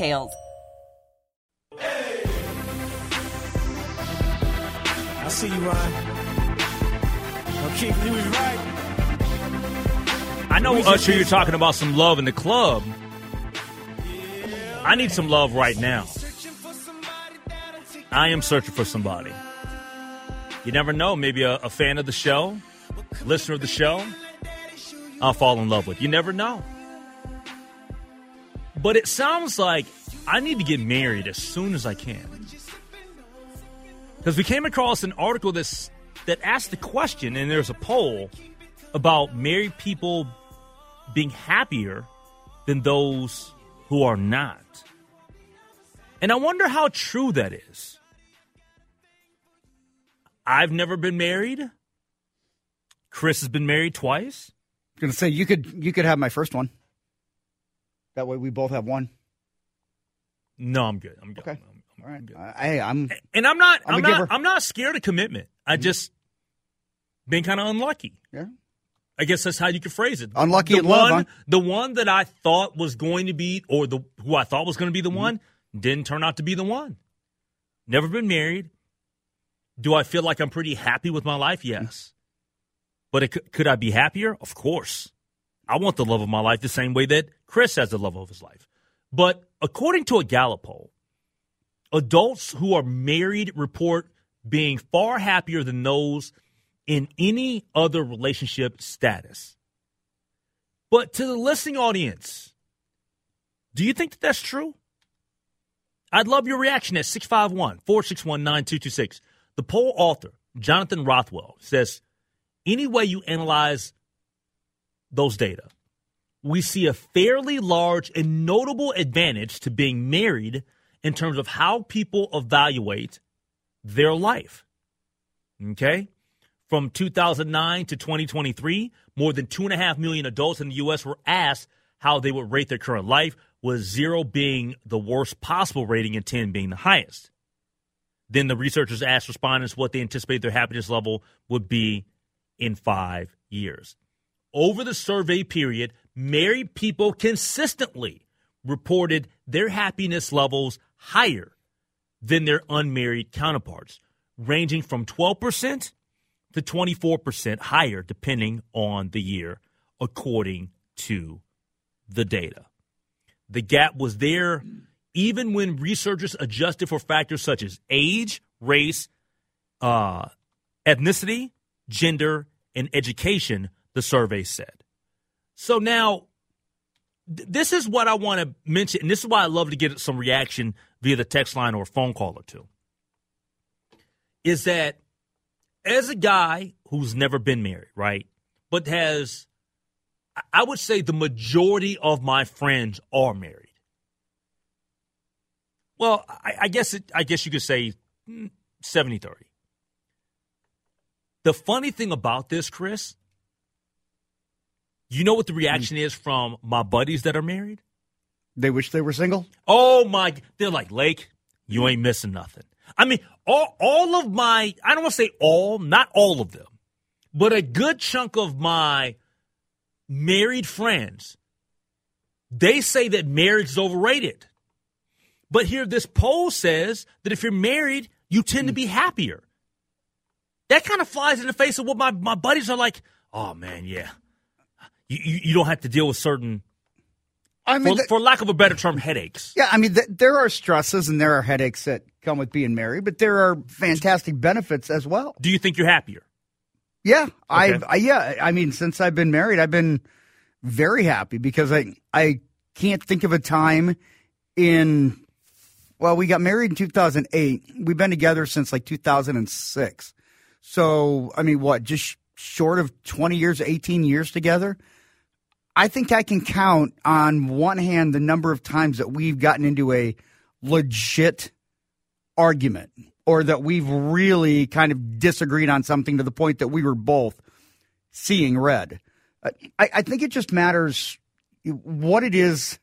details. I see you, Ryan. Keith, he was right. I know, Usher, you're talking about some love in the club. I need some love right now. I am searching for somebody. You never know. Maybe a, a fan of the show, listener of the show, I'll fall in love with. You never know. But it sounds like I need to get married as soon as I can. Because we came across an article that's, that asked the question, and there's a poll about married people being happier than those who are not. And I wonder how true that is. I've never been married. Chris has been married twice. I'm gonna say you could you could have my first one. That way we both have one. No, I'm good. I'm good. Okay. I'm, I'm, All right. I'm good. Uh, I, I'm And I'm not. I'm I'm, not. giver. I'm not scared of commitment. I mm-hmm. just been kind of unlucky. yeah. I guess that's how you could phrase it. Unlucky the in love, one, huh? the one that I thought was going to be, or the who I thought was going to be the Mm-hmm. one, didn't turn out to be the one. Never been married. Do I feel like I'm pretty happy with my life? Mm-hmm. Yes. But it, could I be happier? Of course. I want the love of my life the same way that Chris has the love of his life. But according to a Gallup poll, adults who are married report being far happier than those in any other relationship status. But to the listening audience, do you think that that's true? I'd love your reaction at 651 461 9226. The poll author, Jonathan Rothwell, says any way you analyze those data, we see a fairly large and notable advantage to being married in terms of how people evaluate their life. Okay? From 2009 to 2023, more than 2.5 million adults in the U.S. were asked how they would rate their current life, with zero being the worst possible rating and 10 being the highest. Then the researchers asked respondents what they anticipate their happiness level would be in five years. Over the survey period, married people consistently reported their happiness levels higher than their unmarried counterparts, ranging from 12% to 24% higher, depending on the year, according to the data. The gap was there even when researchers adjusted for factors such as age, race, uh, ethnicity, gender, and education, the survey said. So now, th- this is what I want to mention, and this is why I love to get some reaction via the text line or phone call or two. Is that as a guy who's never been married, right, but has, I- would say the majority of my friends are married. Well, I, I guess it, I guess you could say mm, 70 30. The funny thing about this, Chris, you know what the reaction mm. is from my buddies that are married? They wish they were single. Oh my! They're like Lake, you ain't missing nothing. I mean, all all of my I don't want to say all, not all of them, but a good chunk of my married friends, they say that marriage is overrated. But here, this poll says that if you're married, you tend to be mm. happier. That kind of flies in the face of what my, my buddies are like. Oh man, yeah, you, you you don't have to deal with certain I mean, for, th- for lack of a better term, headaches. yeah, I mean, th- there are stresses and there are headaches that come with being married, but there are fantastic benefits as well. Do you think you're happier? Yeah, I, Okay. I yeah, I mean, since I've been married, I've been very happy because I I can't think of a time in well, we got married in 2008. We've been together since like 2006. So, I mean, what, just short of 20 years, 18 years together? I think I can count on one hand the number of times that we've gotten into a legit argument or that we've really kind of disagreed on something to the point that we were both seeing red. I, I think it just matters what it is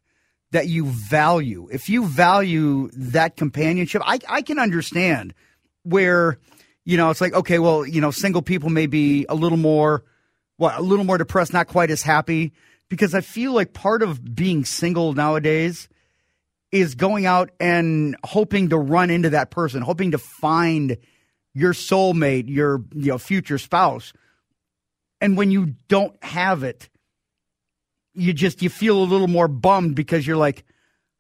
that you value. If you value that companionship, I, I can understand where, you know, it's like, okay, well, you know, single people may be a little more, what, a little more depressed, not quite as happy. Because I feel like part of being single nowadays is going out and hoping to run into that person, hoping to find your soulmate, your you know, future spouse. And when you don't have it, you just you feel a little more bummed because you're like,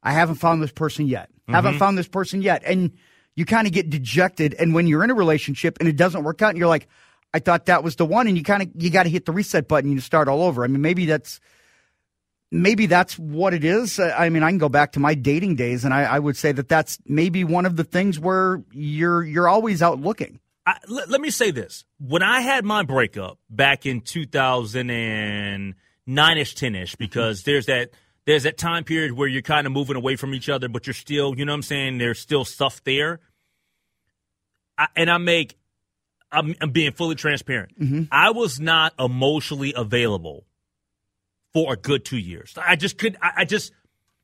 I haven't found this person yet. Haven't mm-hmm. found this person yet. And you kind of get dejected. And when you're in a relationship and it doesn't work out, and you're like, I thought that was the one, and you kind of you got to hit the reset button and you start all over. I mean, maybe that's maybe that's what it is. Uh, I mean, I can go back to my dating days, and I, I would say that that's maybe one of the things where you're you're always out looking. I, let, let me say this. When I had my breakup back in 2009 ish, 10 ish, because there's that. There's that time period where you're kind of moving away from each other, but you're still, you know what I'm saying? There's still stuff there. I, and I make, I'm, I'm being fully transparent. I was not emotionally available for a good two years. I just couldn't, I, I just,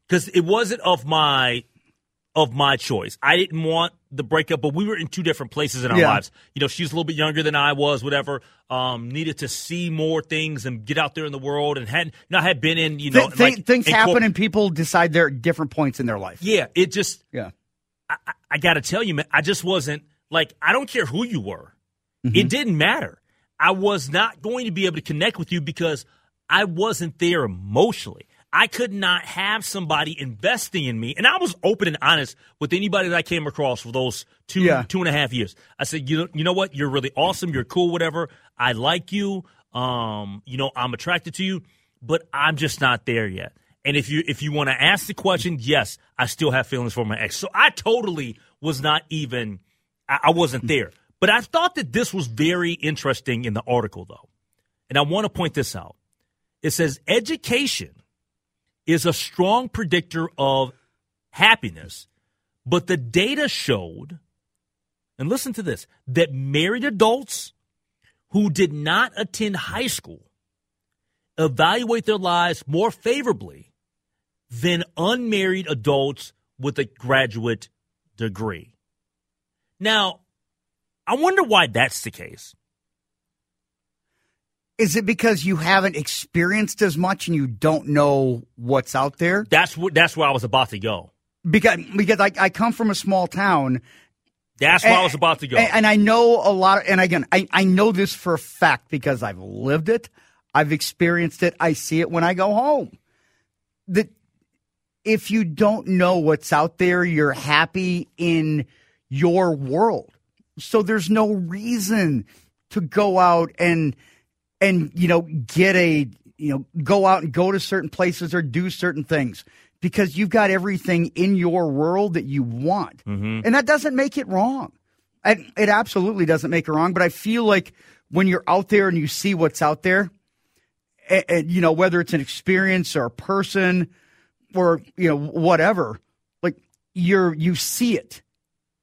because it wasn't of my of my choice. I didn't want the breakup, but we were in two different places in our Yeah. lives. You know, she's a little bit younger than I was, whatever. Um, needed to see more things and get out there in the world, and had I had been in you know Th- like, things in happen, cor- and people decide they're at different points in their life. yeah, it just Yeah. I, I- I got to tell you, man, I just wasn't like I don't care who you were. Mm-hmm. It didn't matter. I was not going to be able to connect with you because I wasn't there emotionally. I could not have somebody investing in me, and I was open and honest with anybody that I came across for those two Yeah. two and a half years. I said, you know, you know what? You're really awesome. You're cool. Whatever. I like you. Um, you know, I'm attracted to you, but I'm just not there yet. And if you if you want to ask the question, yes, I still have feelings for my ex. So I totally was not even. I, I wasn't there. But I thought that this was very interesting in the article, though, and I want to point this out. It says education is a strong predictor of happiness, but the data showed, and listen to this, that married adults who did not attend high school evaluate their lives more favorably than unmarried adults with a graduate degree. Now, I wonder why that's the case. Is it because you haven't experienced as much and you don't know what's out there? That's what that's where I was about to go. Because because I, I come from a small town That's where I was about to go. And, and I know a lot of, and again, I, I know this for a fact because I've lived it. I've experienced it. I see it when I go home. That if you don't know what's out there, you're happy in your world. So there's no reason to go out and, and, you know, get a, you know, go out and go to certain places or do certain things because you've got everything in your world that you want. Mm-hmm. And that doesn't make it wrong. It, it absolutely doesn't make it wrong. But I feel like when you're out there and you see what's out there, and, and, you know, whether it's an experience or a person or, you know, whatever, like you're, you see it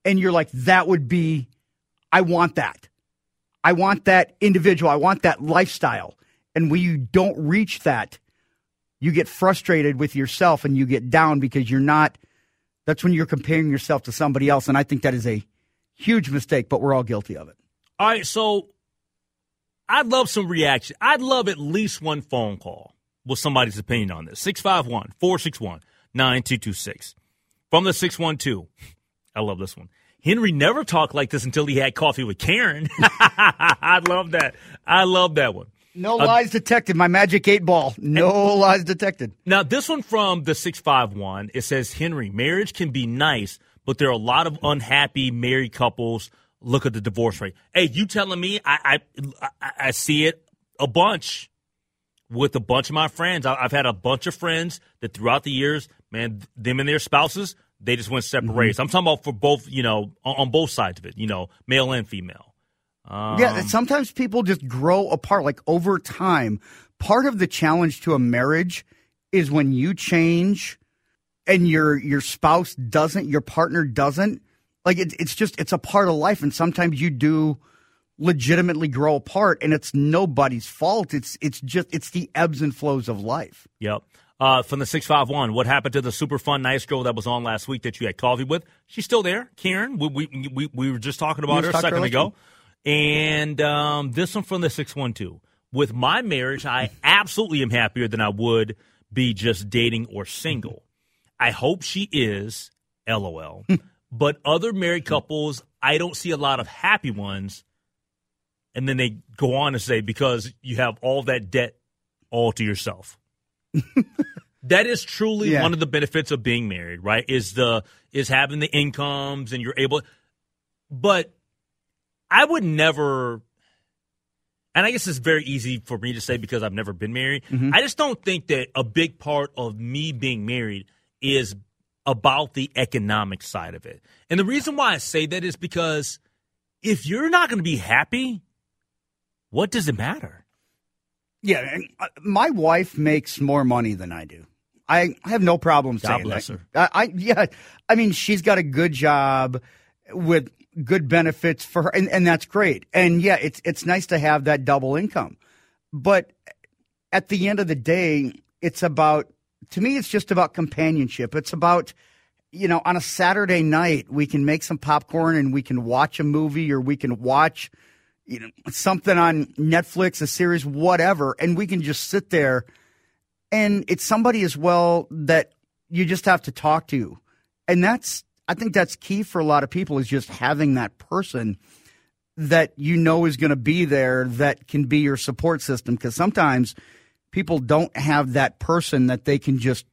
and you're like, that would be, I want that. I want that individual. I want that lifestyle. And when you don't reach that, you get frustrated with yourself and you get down because you're not, that's when you're comparing yourself to somebody else. And I think that is a huge mistake, but we're all guilty of it. All right, so I'd love some reaction. I'd love at least one phone call with somebody's opinion on this. 651 461 9226. From the 612. I love this one. Henry never talked like this until he had coffee with Karen. I love that. I love that one. No uh, lies detected. My magic eight ball. No lies detected. Now, this one from the 651, it says, Henry, marriage can be nice, but there are a lot of unhappy married couples. Look at the divorce rate. Hey, you telling me I, I, I, I see it a bunch with a bunch of my friends. I, I've had a bunch of friends that throughout the years, man, them and their spouses, they just went separate mm-hmm. ways. I'm talking about for both, you know, on, on both sides of it, you know, male and female. yeah, um, sometimes people just grow apart. Like over time, part of the challenge to a marriage is when you change and your your spouse doesn't, your partner doesn't. Like it, it's just it's a part of life, and sometimes you do legitimately grow apart, and it's nobody's fault. It's it's just it's the ebbs and flows of life. Yep. Uh, from the 651, what happened to the super fun, nice girl that was on last week that you had coffee with? She's still there, Karen. We, we, we, we were just talking about her a just talked to second ago. And um, this one from the 612. With my marriage, I absolutely am happier than I would be just dating or single. I hope she is, lol. but other married couples, I don't see a lot of happy ones. And then they go on to say, because you have all that debt all to yourself. That is truly Yeah. one of the benefits of being married, right? Is the is having the incomes and you're able but I would never and I guess it's very easy for me to say because I've never been married. Mm-hmm. I just don't think that a big part of me being married is about the economic side of it. And the reason why I say that is because if you're not going to be happy, what does it matter? Yeah, and uh, my wife makes more money than I do. I have no problem God saying bless that. her. I, I yeah, I mean she's got a good job with good benefits for her, and, and that's great. And yeah, it's it's nice to have that double income, but at the end of the day, it's about to me, it's just about companionship. It's about you know, on a Saturday night, we can make some popcorn and we can watch a movie or we can watch, you know, something on Netflix, a series, whatever, and we can just sit there. And it's somebody as well that you just have to talk to. And that's, I think that's key for a lot of people is just having that person that you know is going to be there that can be your support system. Because sometimes people don't have that person that they can just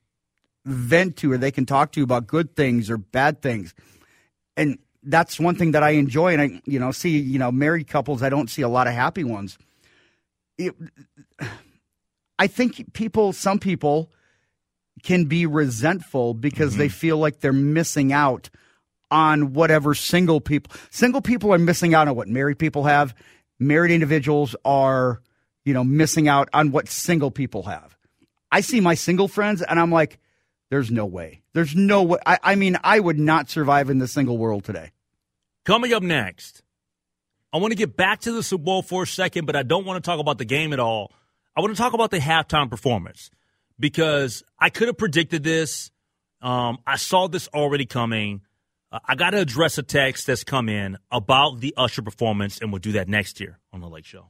vent to or they can talk to about good things or bad things. And that's one thing that I enjoy. And I, you know, see, you know, married couples, I don't see a lot of happy ones. It, I think people, some people can be resentful because they mm-hmm. feel like they're missing out on whatever single people, single people are missing out on what married people have. Married individuals are, you know, missing out on what single people have. I see my single friends and I'm like, there's no way. There's no way. I, I mean, I would not survive in the single world today. Coming up next, I want to get back to the Super Bowl for a second, but I don't want to talk about the game at all. I want to talk about the halftime performance because I could have predicted this. Um, I saw this already coming. Uh, I got to address a text that's come in about the Usher performance, and we'll do that next year on the Lake Show.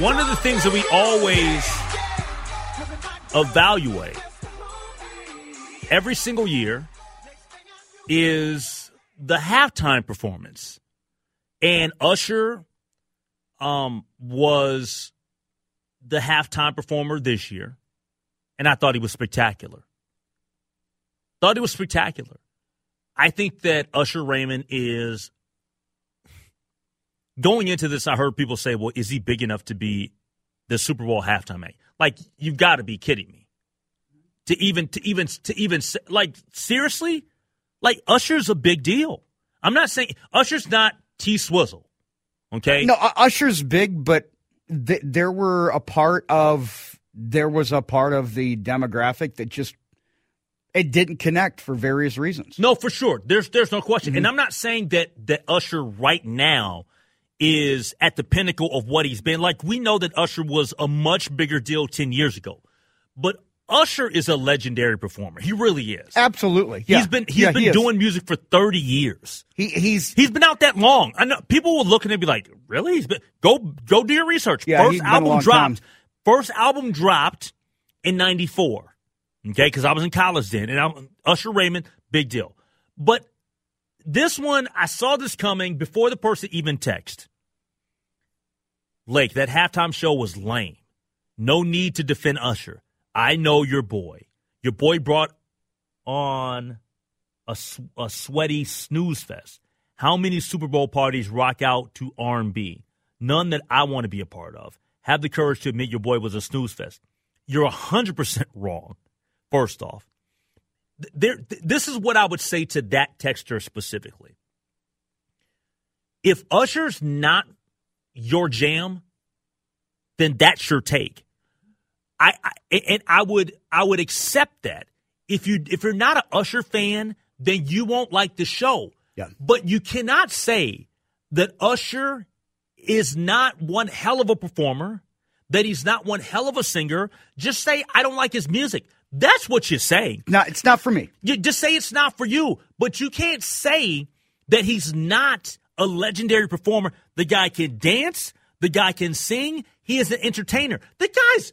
One of the things that we always evaluate every single year is the halftime performance. And Usher um, was the halftime performer this year. And I thought he was spectacular. Thought he was spectacular. I think that Usher Raymond is going into this. I heard people say, well, is he big enough to be the Super Bowl halftime act? Like, you've got to be kidding me. To even, to even, to even, like, seriously? Like, Usher's a big deal. I'm not saying, Usher's not T Swizzle. Okay? No, Usher's big, but th- there were a part of, there was a part of the demographic that just, it didn't connect for various reasons. No, for sure. There's there's no question. And mm-hmm. I'm not saying that that Usher right now is at the pinnacle of what he's been. Like we know that Usher was a much bigger deal 10 years ago. But Usher is a legendary performer. He really is. Absolutely. Yeah. He's been he's Yeah, been he doing music for 30 years. He, he's He's been out that long. I know people will look at him and be like, "Really?" He's been go go do your research. Yeah, first he's been a album dropped. time. First album dropped in '94. Okay, because I was in college then, and I'm Usher Raymond, big deal. But this one, I saw this coming before the person even text. Lake, that halftime show was lame. No need to defend Usher. I know your boy. Your boy brought on a, a sweaty snooze fest. How many Super Bowl parties rock out to R&B? None that I want to be a part of. Have the courage to admit your boy was a snooze fest. You're 100% wrong, first off. There, this is what I would say to that texter specifically. If Usher's not your jam, then that's your take. I, I and I would I would accept that. If you if you're not an Usher fan, then you won't like the show. Yeah. But you cannot say that Usher is not one hell of a performer, that he's not one hell of a singer. Just say I don't like his music. That's what you say. not, it's not for me. You just say it's not for you, but you can't say that he's not a legendary performer. The guy can dance, the guy can sing, he is an entertainer. The guy's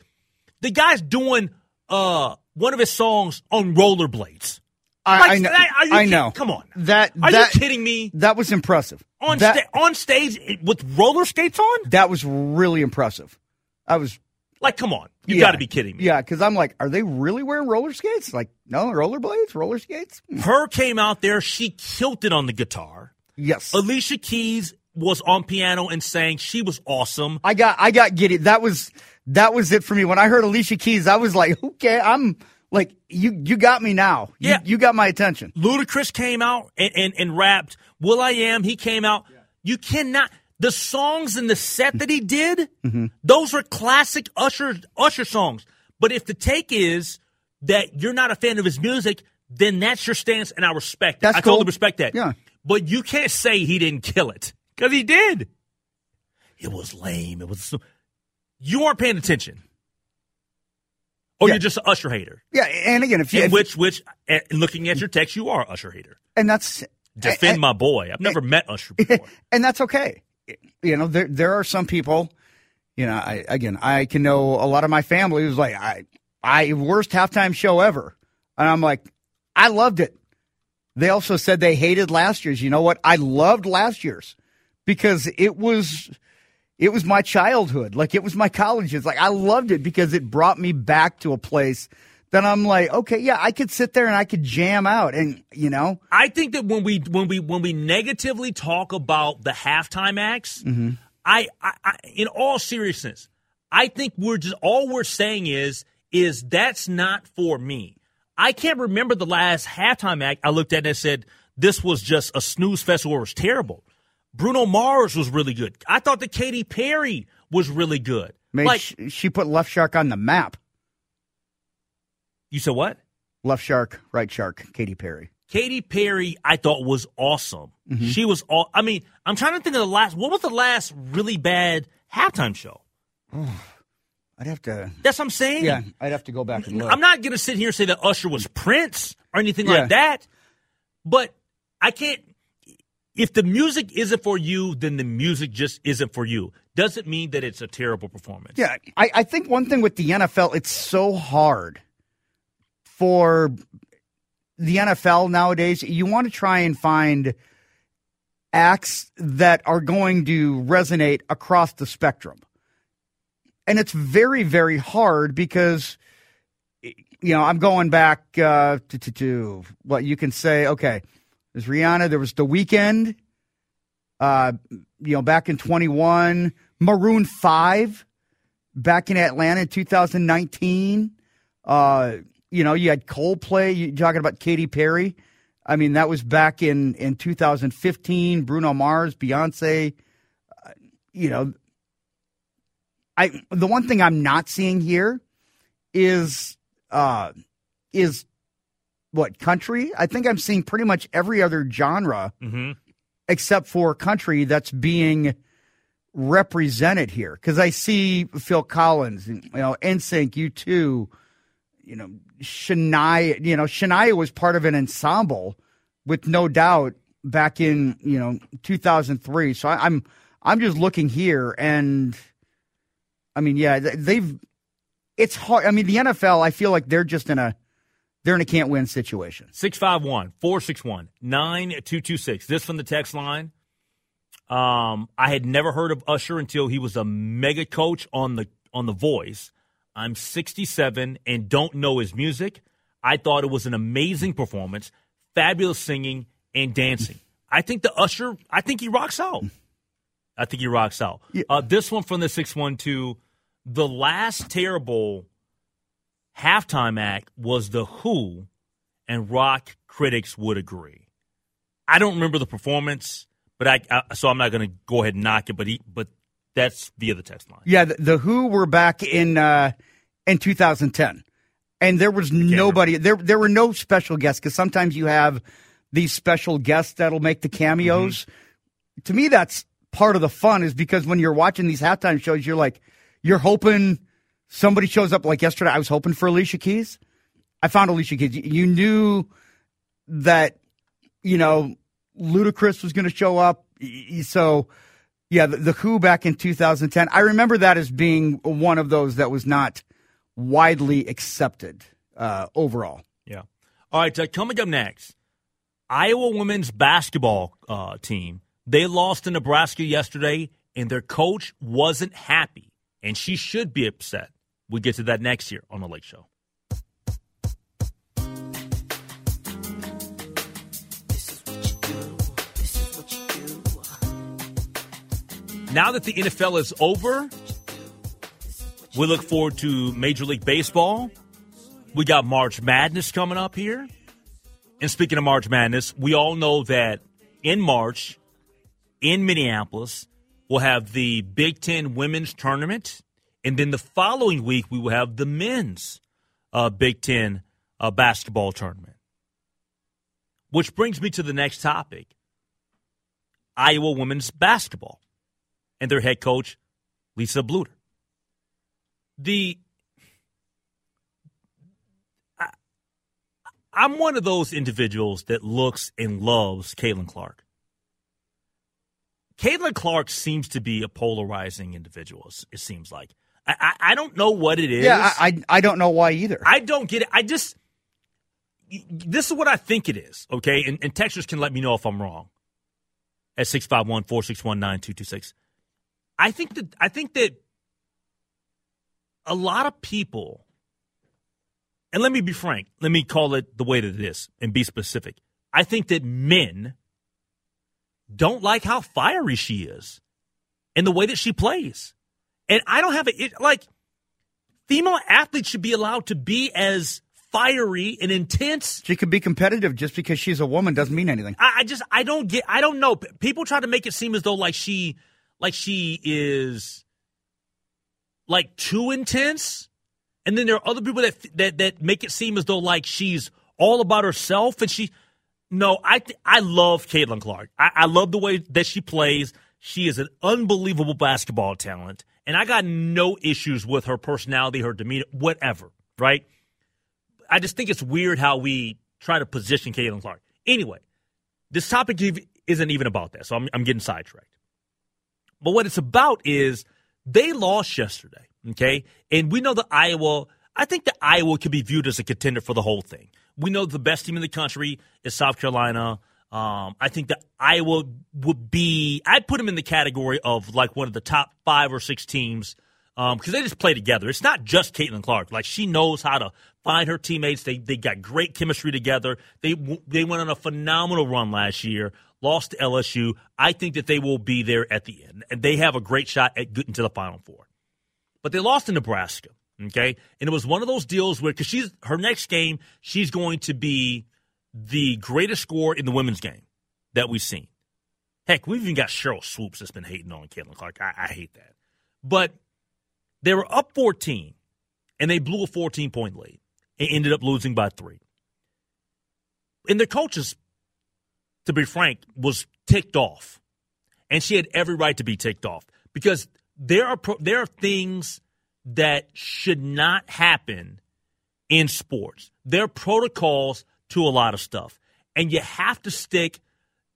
the guy's doing uh one of his songs on rollerblades. I, Like, I know. you I know. Come on. That, Are that, you kidding me? That was impressive. On that, sta- on stage with roller skates on? that was really impressive. I was. Like, come on. You yeah. got to be kidding me. Yeah, because I'm like, are they really wearing roller skates? Like, no, rollerblades, roller skates. Hmm. H.E.R. came out there. She killed it on the guitar. Yes, Alicia Keys was on piano and sang. She was awesome. I got, I got giddy. That was, that was it for me. When I heard Alicia Keys, I was like, okay, I'm like, you, you got me now. You- Yeah. you, got my attention. Ludacris came out and, and, and rapped. will.i.am, he came out. You cannot. The songs in the set that he did, mm-hmm. those are classic Usher Usher songs. But if the take is that you're not a fan of his music, then that's your stance, and I respect it. That's I totally respect that. Yeah. But you can't say he didn't kill it because he did. It was lame. It was. You aren't paying attention, or Yeah. you're just an Usher hater. Yeah, and again, if you, if- which, which, looking at your text, you are an Usher hater. and that's Defend and- my boy. I've never met Usher before. and that's okay. You know, there there are some people. You know, I again, I can know a lot of my family who's like, I, I worst halftime show ever, and I'm like, I loved it. They also said they hated last year's. You know what? I loved last year's because it was, it was my childhood. Like it was my college. It's like I loved it because it brought me back to a place that I'm like, okay, yeah, I could sit there and I could jam out, and you know, I think that when we when we when we negatively talk about the halftime acts, mm-hmm. I, I, I in all seriousness, I think we're just all we're saying is is that's not for me. I can't remember the last halftime act I looked at and said this was just a snooze fest or it was terrible. Bruno Mars was really good. I thought that Katy Perry was really good. made like sh- she put left shark on the map. you said what? Left shark, right shark, Katy Perry. Katy Perry, I thought was awesome. Mm-hmm. She was all. I mean, I'm trying to think of the last. What was the last really bad halftime show? I'd have to, That's what I'm saying. yeah, I'd have to go back and look. I'm not going to sit here and say that Usher was Prince or anything Yeah. like that, but I can't. If the music isn't for you, then the music just isn't for you. Doesn't mean that it's a terrible performance. Yeah, I, I think one thing with the NFL, it's so hard for the NFL nowadays. You want to try and find acts that are going to resonate across the spectrum. And it's very, very hard because, you know, I'm going back uh, to, to, to what you can say, okay, there's Rihanna, there was The Weeknd, uh, you know, back in 21, Maroon 5 back in Atlanta in 2019. Uh, you know, you had Coldplay. You talking about Katy Perry? I mean, that was back in in 2015. Bruno Mars, Beyonce. Uh, you know, I the one thing I'm not seeing here is uh is what country? I think I'm seeing pretty much every other genre hmm except for country that's being represented here. Because I see Phil Collins, you know, NSYNC, U2, you know, Shania. You know, Shania was part of an ensemble with no doubt back in you know 2003. So I, I'm I'm just looking here, and I mean, yeah, they've. It's hard. I mean, the NFL. I feel like they're just in a they're in a can't win situation. 651 461 9226. This from the text line. Um, I had never heard of Usher until he was a mega coach on the on the Voice. I'm 67 and don't know his music. I thought it was an amazing performance, fabulous singing and dancing. I think the Usher, I think he rocks out. I think he rocks out. Uh, this one from the 612, the last terrible halftime act was The Who, and rock critics would agree. I don't remember the performance, but I, I so I'm not going to go ahead and knock it. But he, but that's via the text line. Yeah, the, the Who were back in uh, in 2010, and there was nobody. There there were no special guests because sometimes you have these special guests that'll make the cameos. To me, that's part of the fun is because when you're watching these halftime shows, you're like, you're hoping somebody shows up. Like yesterday, I was hoping for Alicia Keys. I found Alicia Keys. You- knew that you know Ludacris was going to show up, so. Yeah, the, the Who back in 2010. I remember that as being one of those that was not widely accepted uh, overall. Yeah. All right. Uh, coming up next, Iowa women's basketball uh, team. They lost to Nebraska yesterday, and their coach wasn't happy, and she should be upset. We get to that next year on the Lake Show. Now that the NFL is over, we look forward to Major League Baseball. We got March Madness coming up here. And speaking of March Madness, we all know that in March, in Minneapolis, we'll have the Big Ten Women's Tournament. And then the following week, we will have the men's uh, Big Ten uh, basketball tournament. Which brings me to the next topic Iowa women's basketball and their head coach, Lisa Bluder. The I, I'm one of those individuals that looks and loves Caitlin Clark. Caitlin Clark seems to be a polarizing individual. It seems like I, I, don't know what it is. Yeah, I, I I don't know why either. I don't get it. I just this is what I think it is. Okay, and, and texters can let me know if I'm wrong. At 651-461-9226. I think that I think that a lot of people, and let me be frank, let me call it the way that it is and be specific. I think that men don't like how fiery she is and the way that she plays. And I don't have it like female athletes should be allowed to be as fiery and intense. She could be competitive just because she's a woman doesn't mean anything. I, I just I don't get I don't know. People try to make it seem as though like she like she is like too intense, and then there are other people that that that make it seem as though like she's all about herself and she. No, I th- I love Caitlin Clark. I, I love the way that she plays. She is an unbelievable basketball talent, and I got no issues with her personality, her demeanor, whatever. Right? I just think it's weird how we try to position Caitlin Clark. Anyway, this topic isn't even about that, so I'm, I'm getting sidetracked. But what it's about is they lost yesterday, okay? And we know that Iowa, I think that Iowa could be viewed as a contender for the whole thing. We know the best team in the country is South Carolina. Um, I think that Iowa would be, I'd put them in the category of like one of the top five or six teams because um, they just play together. It's not just Caitlin Clark. Like she knows how to find her teammates. They they got great chemistry together. They they went on a phenomenal run last year. Lost to LSU. I think that they will be there at the end, and they have a great shot at getting to the Final Four. But they lost to Nebraska. Okay, and it was one of those deals where because she's her next game, she's going to be the greatest score in the women's game that we've seen. Heck, we've even got Sheryl Swoopes that's been hating on Caitlin Clark. I, I hate that, but they were up 14, and they blew a 14 point lead and ended up losing by three. And the coaches, to be frank, was ticked off. And she had every right to be ticked off because there are pro- there are things that should not happen in sports. There are protocols to a lot of stuff. And you have to stick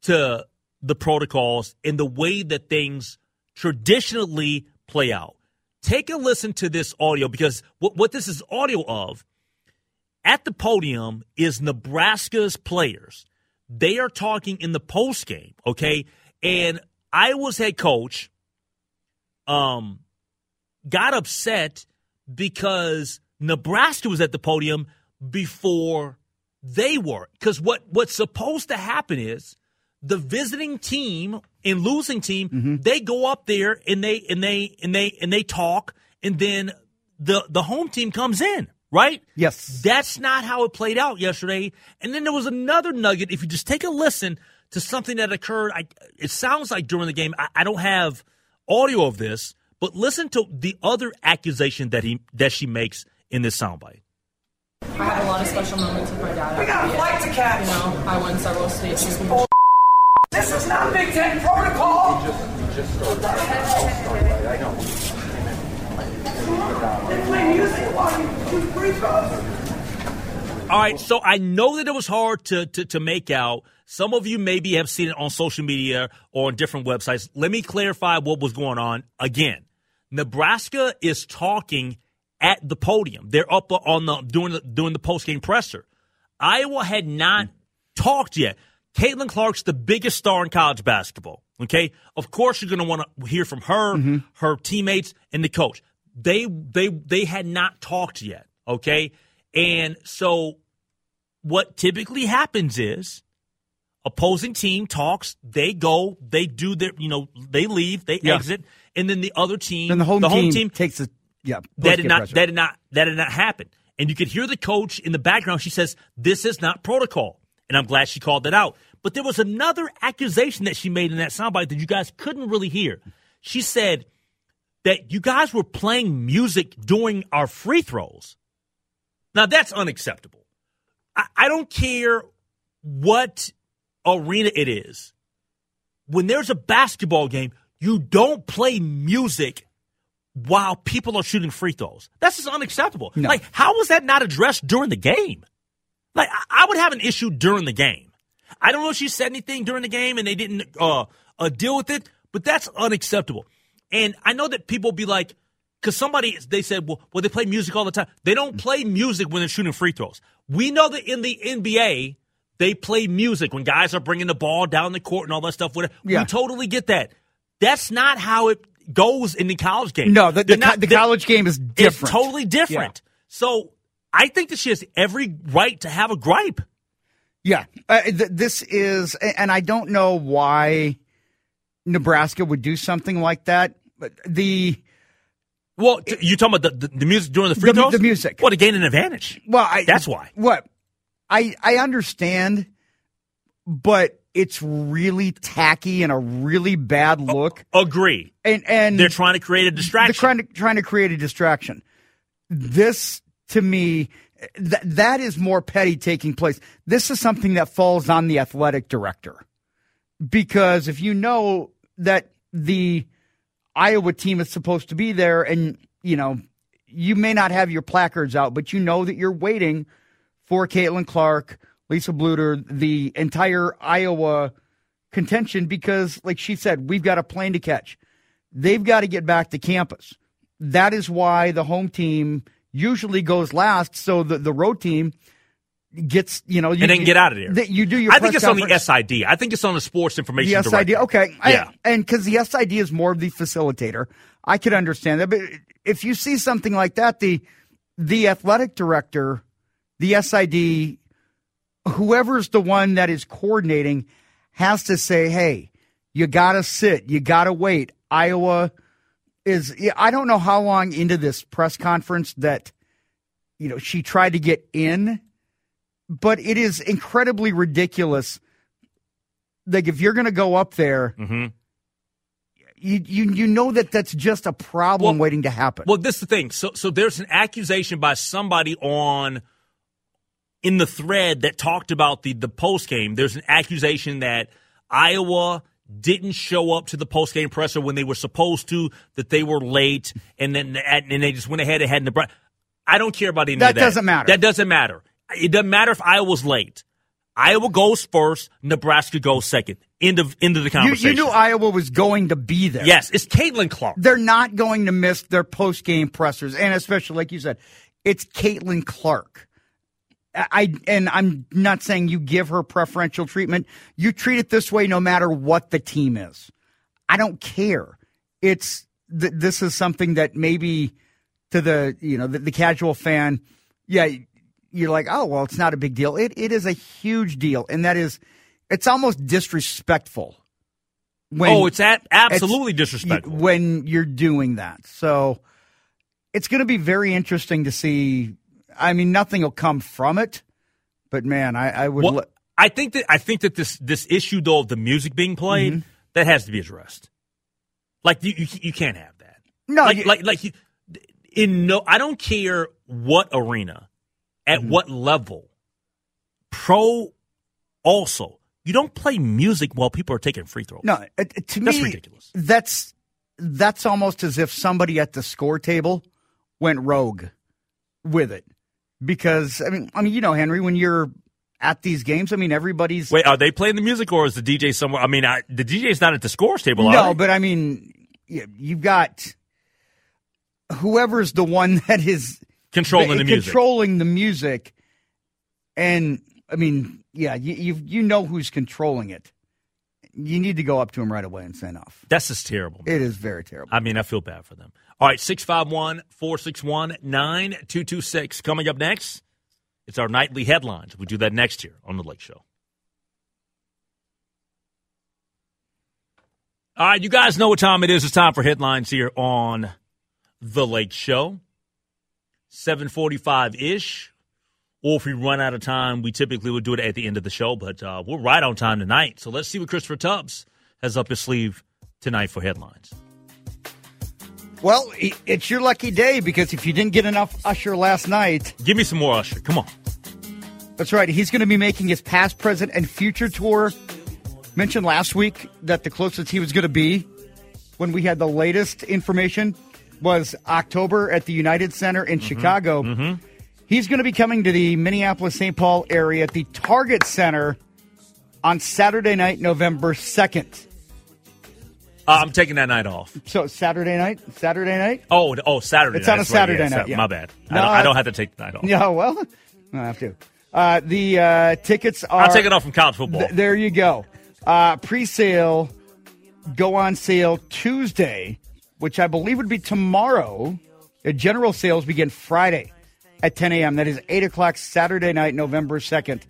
to the protocols in the way that things traditionally play out. Take a listen to this audio because what, what this is audio of at the podium is Nebraska's players. They are talking in the post game, okay? And Iowa's head coach um got upset because Nebraska was at the podium before they were. Because what, what's supposed to happen is the visiting team and losing team, mm-hmm. they go up there and they and they and they and they talk, and then the the home team comes in, right? Yes. That's not how it played out yesterday. And then there was another nugget. If you just take a listen to something that occurred, I, it sounds like during the game. I, I don't have audio of this, but listen to the other accusation that he that she makes in this soundbite. I have a lot of special moments with my dad. We got a flight to catch. You know, I won several states. This is not Big Ten protocol. All right, so I know that it was hard to, to, to make out. Some of you maybe have seen it on social media or on different websites. Let me clarify what was going on. Again, Nebraska is talking at the podium. They're up on the doing the doing the post game presser. Iowa had not talked yet. Caitlin Clark's the biggest star in college basketball. Okay, of course you're going to want to hear from her, mm-hmm. her teammates, and the coach. They they they had not talked yet. Okay, and so what typically happens is opposing team talks, they go, they do their, you know, they leave, they yeah. exit, and then the other team, then the home, the home team, team takes a yeah. That did not pressure. that did not that did not happen. And you could hear the coach in the background. She says, "This is not protocol," and I'm glad she called that out. But there was another accusation that she made in that soundbite that you guys couldn't really hear. She said that you guys were playing music during our free throws. Now that's unacceptable. I, I don't care what arena it is. When there's a basketball game, you don't play music while people are shooting free throws. That's just unacceptable. No. Like, how was that not addressed during the game? Like, I would have an issue during the game. I don't know if she said anything during the game and they didn't uh, uh, deal with it, but that's unacceptable. And I know that people be like, because somebody they said, well, well, they play music all the time. They don't play music when they're shooting free throws. We know that in the NBA, they play music when guys are bringing the ball down the court and all that stuff. We, yeah. we totally get that. That's not how it goes in the college game. No, the, the, not- the college game is It's different. totally different. So I think that she has every right to have a gripe. Yeah, uh, th- this is, and I don't know why Nebraska would do something like that. But the Well, t- you talking about the, the, the music during the free The- throws? the music. Well, to gain an advantage. well, I, That's why. What I I understand, but it's really tacky and a really bad look. Agree. And and They're trying to create a distraction. They're trying to trying to create a distraction. This to me, th- that is more petty taking place. This is something that falls on the athletic director, because if you know that the Iowa team is supposed to be there, and you know you may not have your placards out, but you know that you're waiting for Caitlin Clark, Lisa Bluder, the entire Iowa contention, because like she said, we've got a plane to catch they've got to get back to campus. That is why the home team usually goes last, so the, the road team gets you know you, and then get out of there. you do your. I think it's on the SID. I think it's on the Sports Information the SID. Director. Okay, Yeah. I, and because the SID is more of the facilitator, I could understand that. But if you see something like that, the the athletic director, the SID, whoever's the one that is coordinating, has to say, "Hey, you got to sit, you got to wait." Iowa is, I don't know how long into this press conference that you know she tried to get in, but it is incredibly ridiculous like if you're going to go up there, Mm-hmm. you you you know that that's just a problem Well- waiting to happen. Well, this is the thing. So, so there's an accusation by somebody on in the thread that talked about the the post game. There's an accusation that Iowa didn't show up to the post game presser when they were supposed to. That they were late, and then and they just went ahead and had Nebraska. I don't care about any That of that. That doesn't matter. That doesn't matter. It doesn't matter if Iowa's late. Iowa goes first. Nebraska goes second. End of end of the you, conversation. you knew Iowa was going to be there. yes, it's Caitlin Clark. they're not going to miss their post game pressers, and especially like you said, it's Caitlin Clark. I and I'm not saying you give her preferential treatment. You treat it this way no matter what the team is. I don't care. It's th- this is something that maybe to the you know the, the casual fan, yeah, you're like, oh well, it's not a big deal. It it is a huge deal, and that is, it's almost disrespectful. When oh, it's at, it's- absolutely disrespectful. when you're doing that. So it's going to be very interesting to see. I mean, nothing will come from it, but man, I, I would. Well, li- I think that I think that this this issue though of the music being played Mm-hmm. that has to be addressed. Like you, you, you can't have that. no, like you- like like you, in no, I don't care what arena, at Mm-hmm. what level. Pro, also, you don't play music while people are taking free throws. no. To That's me, ridiculous. That's that's almost as if somebody at the score table went rogue with it, because I mean, I mean, you know, Henry, when you're at these games, I mean, everybody's Wait, are they playing the music or is the DJ somewhere? I mean, I, the DJ's not at the scores table. No, but I mean, you- you've got whoever's the one that is controlling the music. controlling the music, and I mean, yeah, you you you know who's controlling it. You need to go up to him right away and say enough. That's just terrible. It is very terrible. I mean, I feel bad for them. All right, 651 461 9226. Coming up next, it's our nightly headlines. We do that next year on The Lake Show. All right, you guys know what time it is. It's time for headlines here on The Lake Show. 745 ish. Or if we run out of time, we typically would do it at the end of the show, but uh, we're right on time tonight. So let's see what Christopher Tubbs has up his sleeve tonight for headlines. Well, it's your lucky day because if you didn't get enough Usher last night, Give me some more Usher. Come on. that's right. He's going to be making his past, present, and future tour. Mentioned last week that the closest he was going to be when we had the latest information was October at the United Center in mm-hmm. Chicago. Mm-hmm. He's going to be coming to the Minneapolis St. Paul area at the Target Center on Saturday night, November 2nd. Uh, I'm taking that night off. So, Saturday night? Saturday night? Oh, oh, Saturday. It's night. on a That's right. Saturday Yeah, night, yeah. My bad. I, No, don't, I I- don't have to take the night off. Yeah, well, I have to. Uh, the uh, tickets are. I'll take it off from college football. Th- there you go. Uh, Pre sale go on sale Tuesday, which I believe would be tomorrow. General sales begin Friday at 10 a.m. That is 8 o'clock Saturday night, November 2nd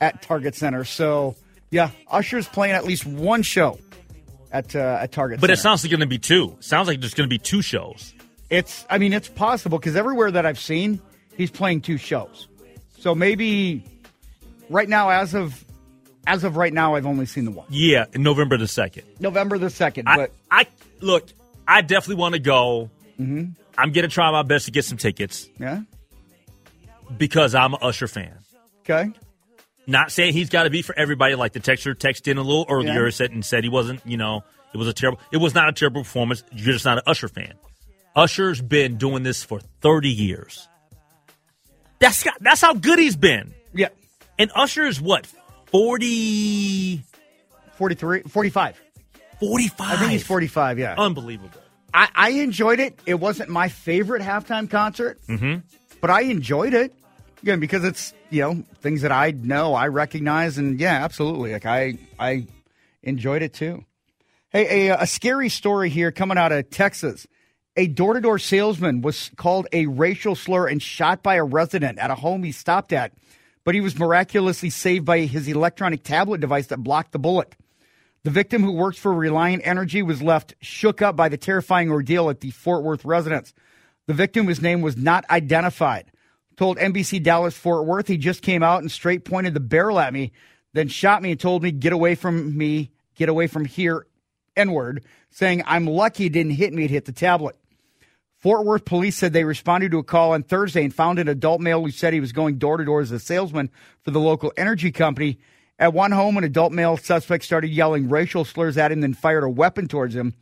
at Target Center. So, yeah, Usher's playing at least one show at uh, at Target But Center. it sounds like going to be two. Sounds like there's going to be two shows. It's, I mean, it's possible because everywhere that I've seen, he's playing two shows. So maybe right now, as of as of right now, I've only seen the one. Yeah, November the second. November the second. But I look. I definitely want to go. Mhm. I'm going to try my best to get some tickets yeah, because I'm an Usher fan. okay, Not saying he's got to be for everybody. Like the texture texted in a little earlier Yeah. said and said he wasn't. You know, it was a terrible. It was not a terrible performance. You're just not an Usher fan. Usher's been doing this for 30 years. That's got, that's how good he's been. yeah, And Usher is what 40, 43, 45. 45. I think he's 45. Yeah, Unbelievable. I, I enjoyed it. It wasn't my favorite halftime concert, Mm-hmm. but I enjoyed it. Again, because it's you know things that I know, I recognize, and yeah, absolutely. Like I, I enjoyed it too. Hey, a, a scary story here coming out of Texas. A door-to-door salesman was called a racial slur and shot by a resident at a home he stopped at, but he was miraculously saved by his electronic tablet device that blocked the bullet. The victim, who works for Reliant Energy, was left shook up by the terrifying ordeal at the Fort Worth residence. The victim, whose name was not identified, told NBC Dallas Fort Worth he just came out and straight pointed the barrel at me, then shot me and told me, Get away from me, get away from here, N word, saying, I'm lucky it didn't hit me, it hit the tablet. Fort Worth police said they responded to a call on Thursday and found an adult male who said he was going door to door as a salesman for the local energy company. At one home, an adult male suspect started yelling racial slurs at him, then fired a weapon towards him.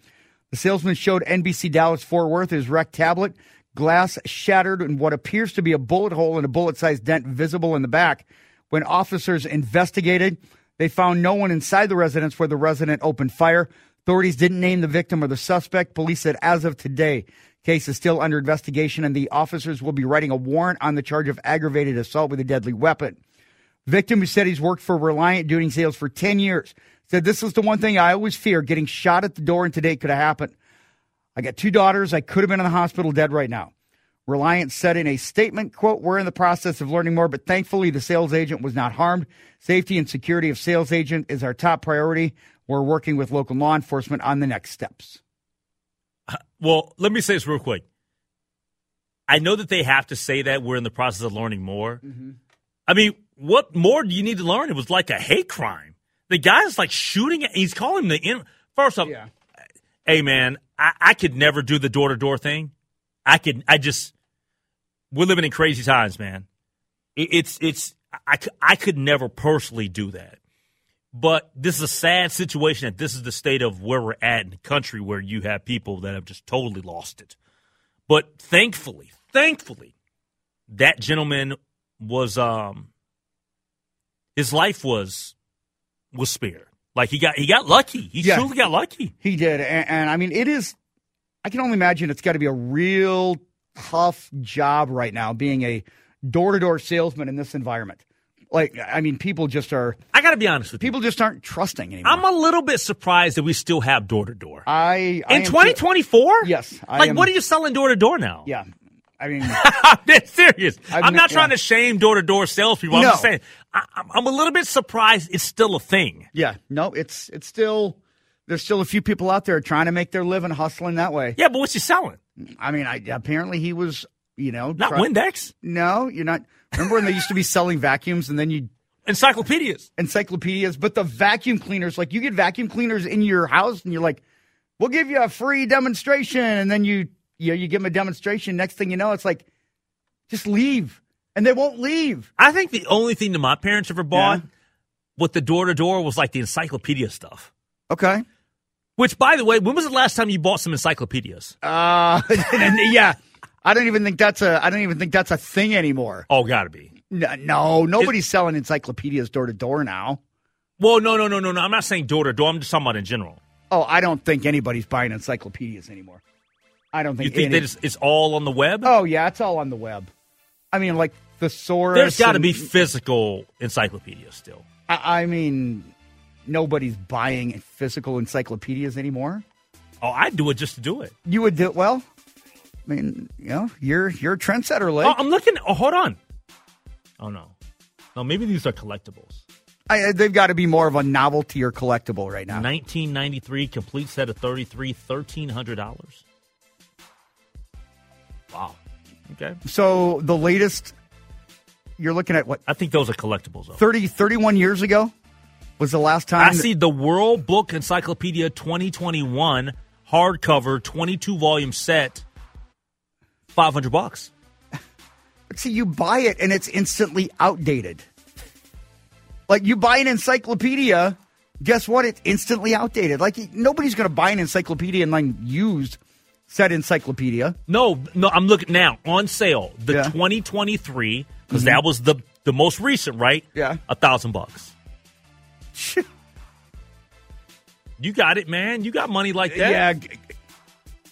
The salesman showed NBC Dallas Fort Worth his wrecked tablet, glass shattered, and what appears to be a bullet hole and a bullet sized dent visible in the back. When officers investigated, they found no one inside the residence where the resident opened fire. Authorities didn't name the victim or the suspect. Police said as of today, case is still under investigation and the officers will be writing a warrant on the charge of aggravated assault with a deadly weapon. Victim who said he's worked for Reliant doing sales for 10 years said this is the one thing I always fear getting shot at the door and today could have happened. I got two daughters. I could have been in the hospital dead right now. Reliant said in a statement, quote, we're in the process of learning more, but thankfully the sales agent was not harmed. Safety and security of sales agent is our top priority. We're working with local law enforcement on the next steps. Uh, well, let me say this real quick. I know that they have to say that we're in the process of learning more. Mm-hmm. I mean, what more do you need to learn? It was like a hate crime. The guy's like shooting. At, he's calling the in. First off, hey man, I, I could never do the door to door thing. I could. I just. We're living in crazy times, man. It, it's it's. I could never personally do that. But this is a sad situation that this is the state of where we're at in the country where you have people that have just totally lost it. But thankfully, thankfully, that gentleman was um his life was was spared. Like he got he got lucky. He Yeah. truly got lucky. He did. And, and I mean, it is, I can only imagine it's got to be a real tough job right now being a door to door salesman in this environment. Like, I mean, people just are, I got to be honest with people just aren't trusting anymore. I'm a little bit surprised that we still have door to door. I, I In 2024? Yes. I Like am- what are you selling door to door now? Yeah. I mean, I'm serious. I'm ne- not trying to shame door to door salespeople. I'm just saying I, I'm- I'm a little bit surprised it's still a thing. yeah, no, it's, it's still, there's still a few people out there trying to make their living hustling that way. Yeah, but what's he selling? I mean, I, apparently he was, you know, Not try- Windex. No, you're not. Remember when they used to be selling vacuums and then you encyclopedias, encyclopedias, but the vacuum cleaners, like you get vacuum cleaners in your house and you're like, we'll give you a free demonstration, and then you you know, you give them a demonstration. Next thing you know, it's like, just leave, and they won't leave. I think the only thing that my parents ever bought with the door to door was like the encyclopedia stuff. Okay. Which, by the way, when was the last time you bought some encyclopedias? Uh, yeah. I don't even think that's a I don't even think that's a thing anymore. Oh, gotta be. No, no nobody's selling encyclopedias door to door now. Well, no, no, no, no, no. I'm not saying door to door. I'm just talking about in general. Oh, I don't think anybody's buying encyclopedias anymore. I don't You think. think any- that it's, it's all on the web? Oh yeah, it's all on the web. I mean, like thesaurus. There's got to and- be physical encyclopedias still. I, I mean, nobody's buying physical encyclopedias anymore. Oh, I'd do it just to do it. You would do it well. I mean, you know, you're you're a trendsetter, Lake. Oh, I'm looking. Oh, hold on. Oh no, no. Maybe these are collectibles. I, uh, they've got to be more of a novelty or collectible right now. 1993 complete set of 33, thirteen hundred dollars. Wow. Okay. So the latest, you're looking at what? I think those are collectibles. Though. 30, 31 years ago was the last time. I see the World Book Encyclopedia 2021 hardcover 22 volume set. 500 bucks. But see, you buy it and it's instantly outdated. Like you buy an encyclopedia, guess what? It's instantly outdated. Like nobody's going to buy an encyclopedia and then use said encyclopedia. No, no, I'm looking now on sale. The Yeah. 2023 because Mhm. that was the the most recent, right? Yeah. a thousand bucks. You got it, man. You got money like that. Yeah,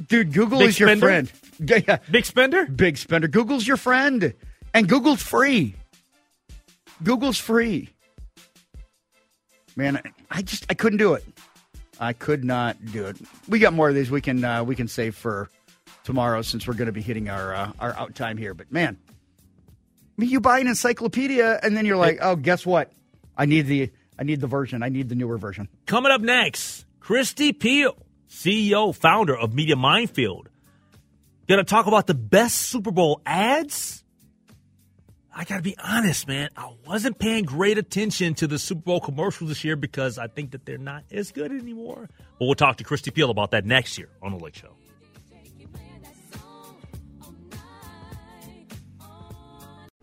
dude, Google Big is your friend. Yeah. Big spender? Big spender. Google's your friend. And Google's free. Google's free. Man, I just I couldn't do it. I could not do it. We got more of these we can uh, we can save for tomorrow since we're going to be hitting our uh, our out time here. But man, I mean, you buy an encyclopedia and then you're like, oh, guess what? I need the I need the version. I need the newer version. Coming up next, Christy Peel, CEO, founder of Media Minefield. Gonna talk about the best Super Bowl ads. I gotta be honest, man. I wasn't paying great attention to the Super Bowl commercials this year because I think that they're not as good anymore. But we'll talk to Christy Peel about that next year on the Lake Show.